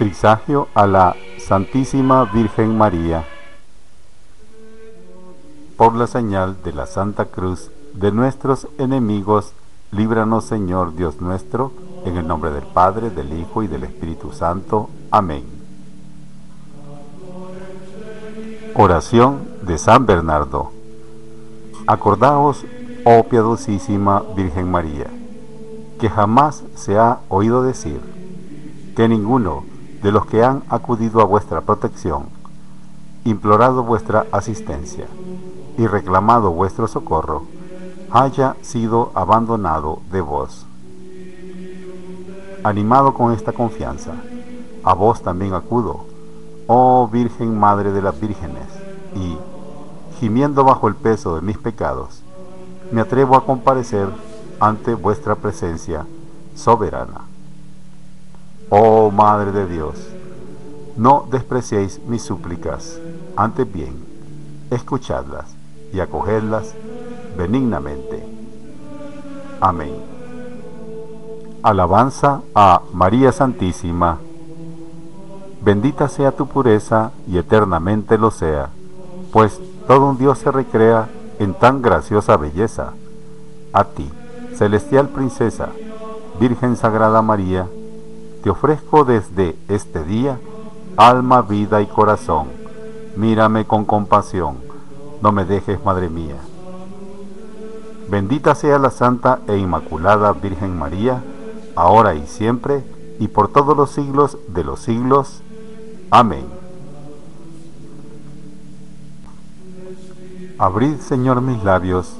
Trisagio a la Santísima Virgen María. Por la señal de la Santa Cruz de nuestros enemigos, líbranos Señor Dios nuestro, en el nombre del Padre, del Hijo y del Espíritu Santo. Amén. Oración de San Bernardo. Acordaos, oh piadosísima Virgen María, que jamás se ha oído decir que ninguno de los que han acudido a vuestra protección, implorado vuestra asistencia y reclamado vuestro socorro, haya sido abandonado de vos. Animado con esta confianza, a vos también acudo, oh Virgen Madre de las Vírgenes, y, gimiendo bajo el peso de mis pecados, me atrevo a comparecer ante vuestra presencia soberana. Oh Madre de Dios, no despreciéis mis súplicas, antes bien, escuchadlas y acogedlas benignamente. Amén. Alabanza a María Santísima. Bendita sea tu pureza y eternamente lo sea, pues todo un Dios se recrea en tan graciosa belleza. A ti, celestial princesa, Virgen Sagrada María, te ofrezco desde este día alma, vida y corazón. Mírame con compasión, no me dejes, Madre mía. Bendita sea la Santa e Inmaculada Virgen María, ahora y siempre, y por todos los siglos de los siglos. Amén. Abrid, Señor, mis labios,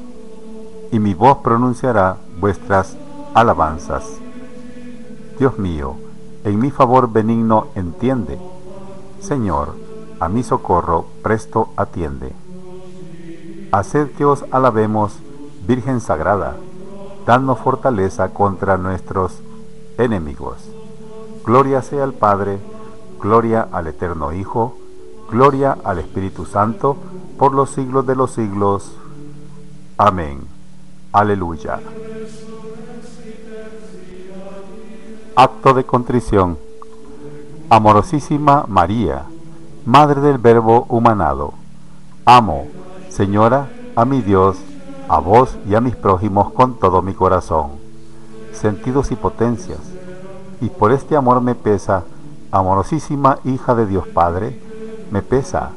y mi voz pronunciará vuestras alabanzas. Dios mío, en mi favor benigno entiende. Señor, a mi socorro presto atiende. Haced que os alabemos, Virgen Sagrada, dando fortaleza contra nuestros enemigos. Gloria sea al Padre, gloria al Eterno Hijo, gloria al Espíritu Santo, por los siglos de los siglos. Amén. Aleluya. Acto de contrición. Amorosísima María, Madre del Verbo humanado, amo, Señora, a mi Dios, a vos y a mis prójimos con todo mi corazón, sentidos y potencias, y por este amor me pesa, amorosísima hija de Dios Padre, me pesa,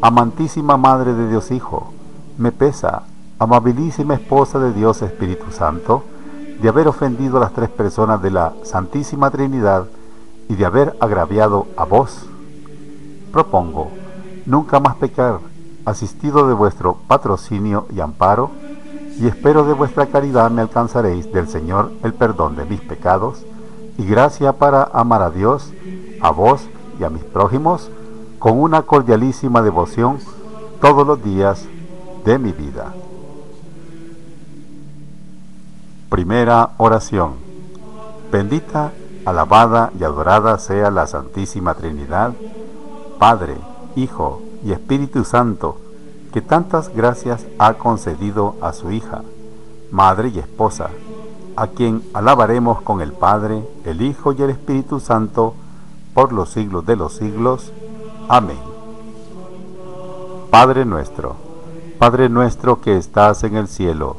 amantísima Madre de Dios Hijo, me pesa, amabilísima esposa de Dios Espíritu Santo, de haber ofendido a las tres personas de la Santísima Trinidad y de haber agraviado a vos. Propongo nunca más pecar, asistido de vuestro patrocinio y amparo, y espero de vuestra caridad me alcanzaréis del Señor el perdón de mis pecados y gracia para amar a Dios, a vos y a mis prójimos con una cordialísima devoción todos los días de mi vida. Primera oración. Bendita, alabada y adorada sea la Santísima Trinidad, Padre, Hijo y Espíritu Santo, que tantas gracias ha concedido a su hija, madre y esposa, a quien alabaremos con el Padre, el Hijo y el Espíritu Santo, por los siglos de los siglos. Amén. Padre nuestro, Padre nuestro que estás en el cielo,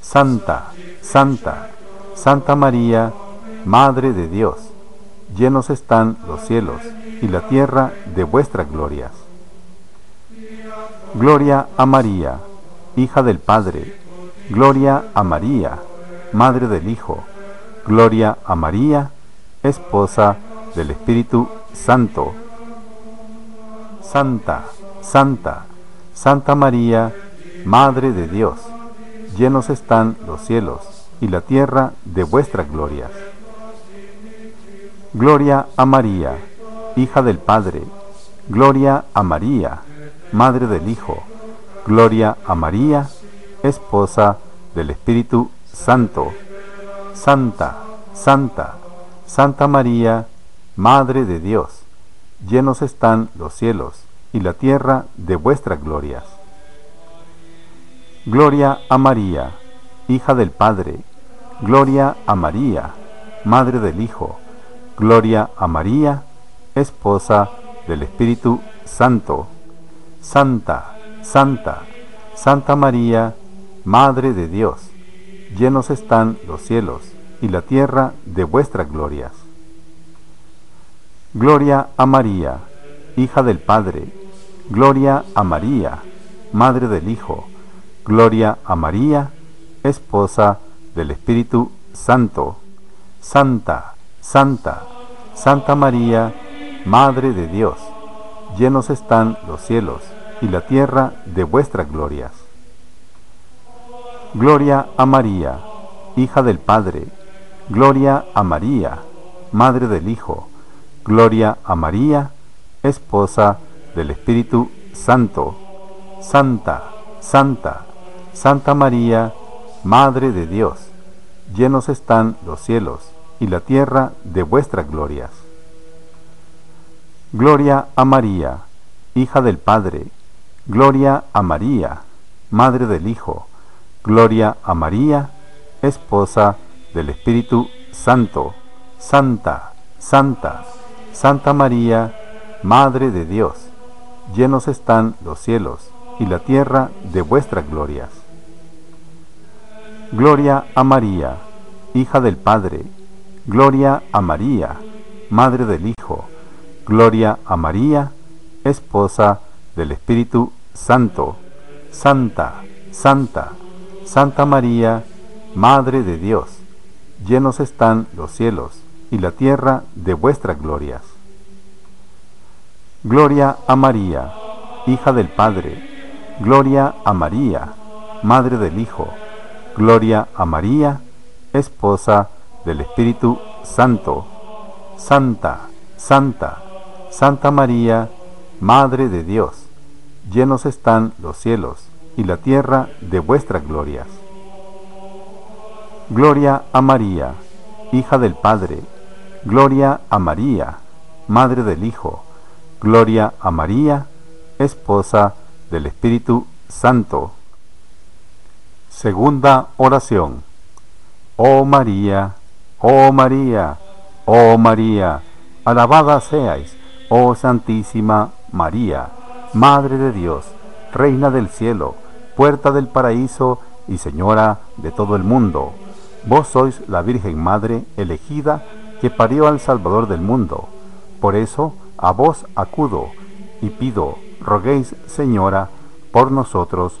Santa, Santa, Santa María, Madre de Dios, llenos están los cielos y la tierra de vuestras glorias. Gloria a María, hija del Padre, gloria a María, madre del Hijo, gloria a María, esposa del Espíritu Santo. Santa, Santa, Santa María, Madre de Dios, llenos están los cielos y la tierra de vuestras glorias. Gloria a María, hija del Padre, gloria a María, Madre del Hijo, gloria a María, esposa del Espíritu Santo. Santa, Santa, Santa María, Madre de Dios, llenos están los cielos y la tierra de vuestras glorias. Gloria a María, hija del Padre, gloria a María, Madre del Hijo, gloria a María, esposa del Espíritu Santo. Santa, Santa, Santa María, Madre de Dios, llenos están los cielos y la tierra de vuestras glorias. Gloria a María, hija del Padre, gloria a María, Madre del Hijo, gloria a María, esposa del Espíritu Santo. Santa, Santa, Santa María, Madre de Dios, llenos están los cielos y la tierra de vuestras glorias. Gloria a María, hija del Padre, gloria a María, Madre del Hijo, gloria a María, esposa del Espíritu Santo. Santa, Santa, Santa María, Madre de Dios, llenos están los cielos y la tierra de vuestras glorias. Gloria a María, hija del Padre, gloria a María, Madre del Hijo, gloria a María, esposa del Espíritu Santo, Santa, Santa, Santa María, Madre de Dios, llenos están los cielos y la tierra de vuestras glorias. Gloria a María, hija del Padre, gloria a María, Madre del Hijo, gloria a María, esposa del Espíritu Santo, Santa, Santa, Santa María, Madre de Dios, llenos están los cielos y la tierra de vuestras glorias. Gloria a María, hija del Padre, gloria a María, Madre del Hijo, gloria a María, esposa del Espíritu Santo, Santa, Santa, Santa María, Madre de Dios, llenos están los cielos y la tierra de vuestras glorias. Gloria a María, hija del Padre, gloria a María, Madre del Hijo, gloria a María, esposa del Espíritu Santo. Segunda oración. Oh María, oh María, oh María, alabada seáis, oh Santísima María, Madre de Dios, Reina del cielo, puerta del paraíso y Señora de todo el mundo. Vos sois la Virgen Madre elegida que parió al Salvador del mundo. Por eso a vos acudo y pido, roguéis, Señora, por nosotros,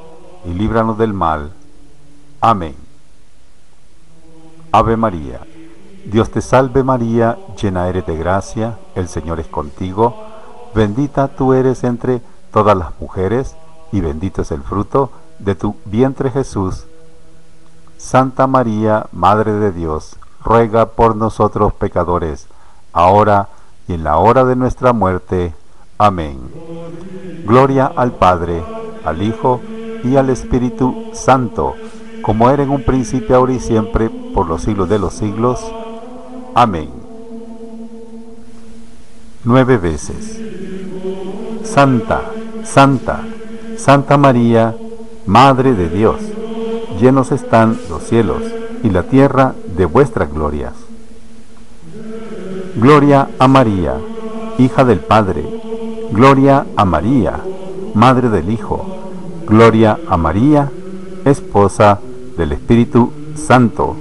y líbranos del mal. Amén. Ave María, Dios te salve María, llena eres de gracia, el Señor es contigo, bendita tú eres entre todas las mujeres, y bendito es el fruto de tu vientre Jesús. Santa María, Madre de Dios, ruega por nosotros pecadores, ahora y en la hora de nuestra muerte. Amén. Gloria al Padre, al Hijo y al Espíritu Santo, como era en un principio, ahora y siempre, por los siglos de los siglos. Amén. nueve veces. Santa, Santa, Santa María, Madre de Dios, llenos están los cielos y la tierra de vuestras glorias. Gloria a María, hija del Padre, gloria a María, Madre del Hijo, gloria a María, esposa del Espíritu Santo.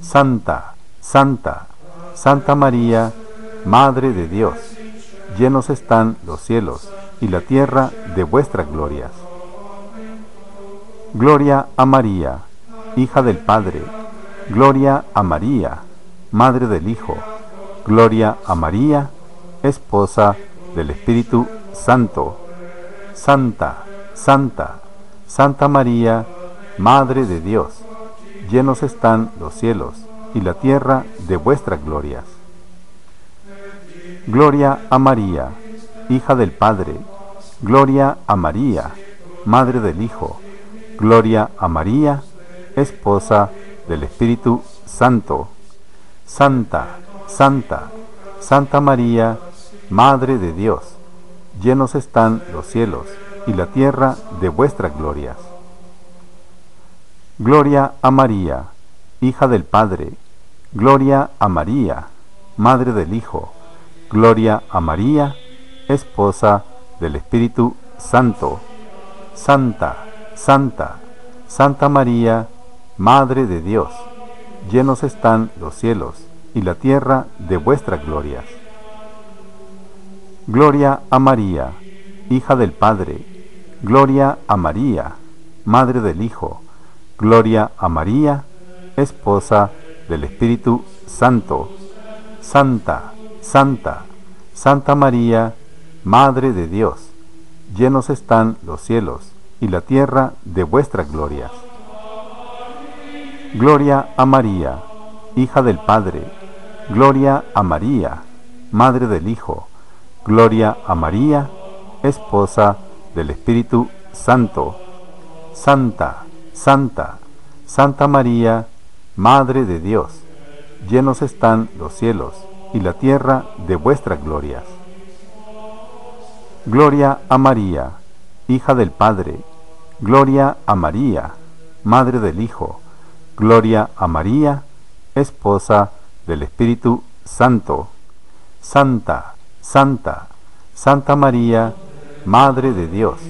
Santa, Santa, Santa María, Madre de Dios, llenos están los cielos y la tierra de vuestras glorias. Gloria a María, hija del Padre, gloria a María, Madre del Hijo, gloria a María, esposa del Espíritu Santo. Santa, Santa, Santa María, Madre de Dios, llenos están los cielos y la tierra de vuestras glorias. Gloria a María, hija del Padre, gloria a María, Madre del Hijo, gloria a María, esposa del Espíritu Santo. Santa, Santa, Santa María, Madre de Dios, llenos están los cielos y la tierra de vuestras glorias. Gloria a María, hija del Padre, gloria a María, Madre del Hijo, gloria a María, esposa del Espíritu Santo. Santa, Santa, Santa María, Madre de Dios, llenos están los cielos y la tierra de vuestras glorias. Gloria a María, hija del Padre, gloria a María, Madre del Hijo, gloria a María, esposa del Espíritu Santo. Santa, Santa, Santa María, Madre de Dios, llenos están los cielos y la tierra de vuestras glorias. Gloria a María, hija del Padre, gloria a María, Madre del Hijo, gloria a María, esposa del Espíritu Santo. Santa, Santa, Santa María, Madre de Dios, llenos están los cielos y la tierra de vuestras glorias. Gloria a María, hija del Padre, gloria a María, Madre del Hijo, Gloria a María, esposa del Espíritu Santo. Santa, Santa, Santa María, Madre de Dios,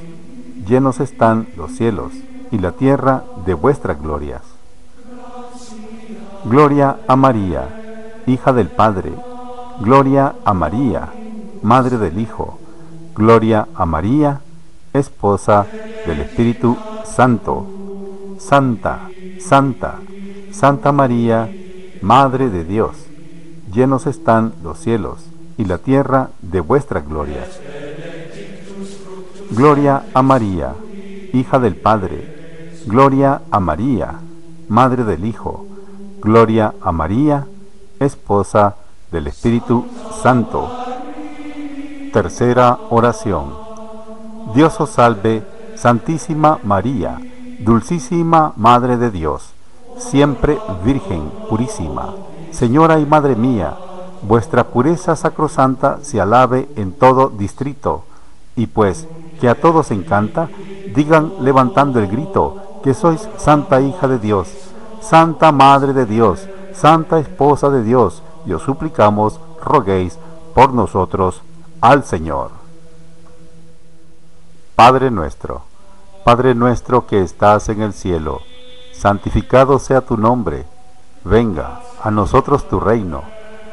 llenos están los cielos y la tierra de vuestras glorias. Gloria a María, hija del Padre, gloria a María, Madre del Hijo, gloria a María, esposa del Espíritu Santo. Santa, Santa, Santa María, Madre de Dios, llenos están los cielos y la tierra de vuestra gloria. Gloria a María, hija del Padre, gloria a María, Madre del Hijo, gloria a María, esposa del Espíritu Santo. Tercera oración. Dios os salve, Santísima María, Dulcísima Madre de Dios, siempre Virgen purísima, Señora y Madre mía, vuestra pureza sacrosanta se alabe en todo distrito, y pues que a todos encanta, digan levantando el grito, que sois Santa Hija de Dios, Santa Madre de Dios, Santa Esposa de Dios, y os suplicamos, roguéis por nosotros al Señor. Padre nuestro, Padre nuestro que estás en el cielo, santificado sea tu nombre, venga a nosotros tu reino,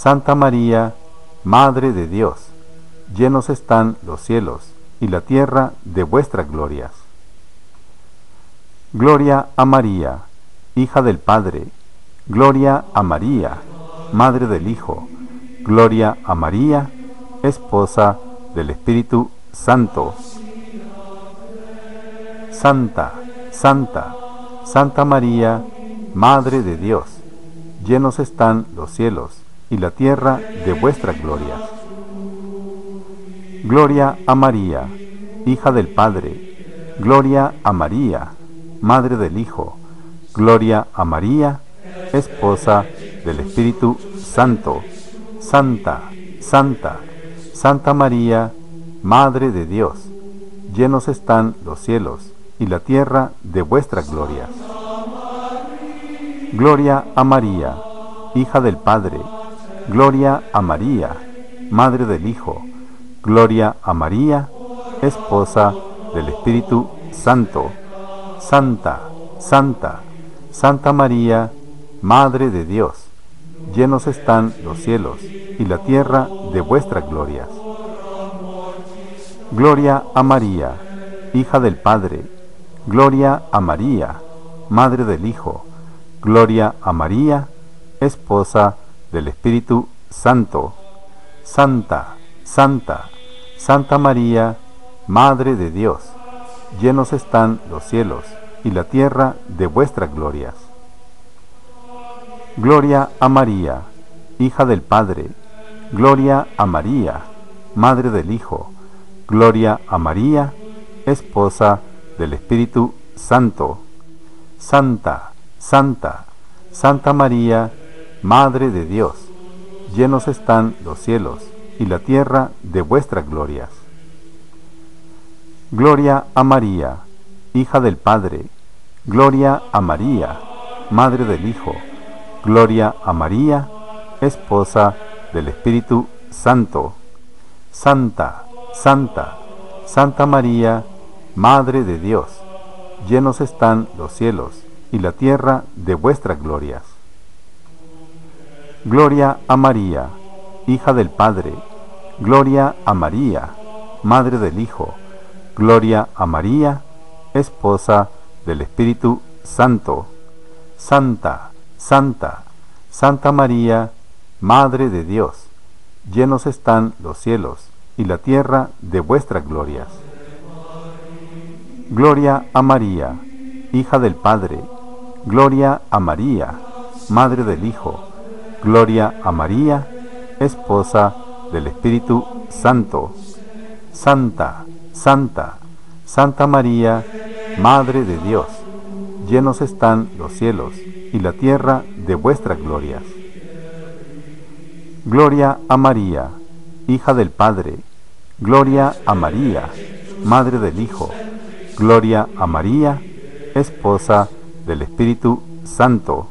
Santa María, Madre de Dios, llenos están los cielos y la tierra de vuestras glorias. Gloria a María, hija del Padre, gloria a María, Madre del Hijo, Gloria a María, esposa del Espíritu Santo. Santa, Santa, Santa María, Madre de Dios, llenos están los cielos y la tierra de vuestra gloria. Gloria a María, hija del Padre, gloria a María, Madre del Hijo, gloria a María, esposa del Espíritu Santo. Santa, Santa, Santa María, Madre de Dios, llenos están los cielos y la tierra de vuestra gloria. Gloria a María, hija del Padre, gloria a María, Madre del Hijo, gloria a María, esposa del Espíritu Santo. Santa, Santa, Santa María, Madre de Dios, llenos están los cielos y la tierra de vuestras glorias. Gloria a María, hija del Padre, gloria a María, Madre del Hijo, gloria a María, esposa del Espíritu Santo. Santa, Santa, Santa María, Madre de Dios, llenos están los cielos y la tierra de vuestras glorias. Gloria a María, hija del Padre, gloria a María, Madre del Hijo, gloria a María, esposa del Espíritu Santo. Santa, Santa, Santa María, Madre de Dios, llenos están los cielos y la tierra de vuestras glorias. Gloria a María, hija del Padre, gloria a María, Madre del Hijo, Gloria a María, esposa del Espíritu Santo. Santa, Santa, Santa María, Madre de Dios, llenos están los cielos y la tierra de vuestras glorias. Gloria a María, hija del Padre, gloria a María, Madre del Hijo, gloria a María, esposa del Espíritu Santo. Santa, Santa, Santa María, Madre de Dios, llenos están los cielos y la tierra de vuestras glorias. Gloria a María, hija del Padre, gloria a María, Madre del Hijo, gloria a María, esposa del Espíritu Santo. Santa, Santa, Santa María, Madre de Dios, llenos están los cielos y la tierra de vuestras glorias. Gloria a María, hija del Padre, gloria a María, Madre del Hijo, gloria a María, esposa del Espíritu Santo.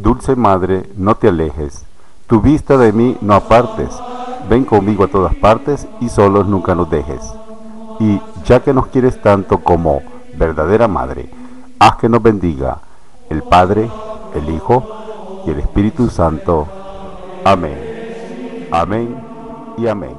Dulce Madre, no te alejes, tu vista de mí no apartes, ven conmigo a todas partes y solos nunca nos dejes. Y ya que nos quieres tanto como verdadera Madre, haz que nos bendiga el Padre, el Hijo y el Espíritu Santo. Amén. Amén y amén.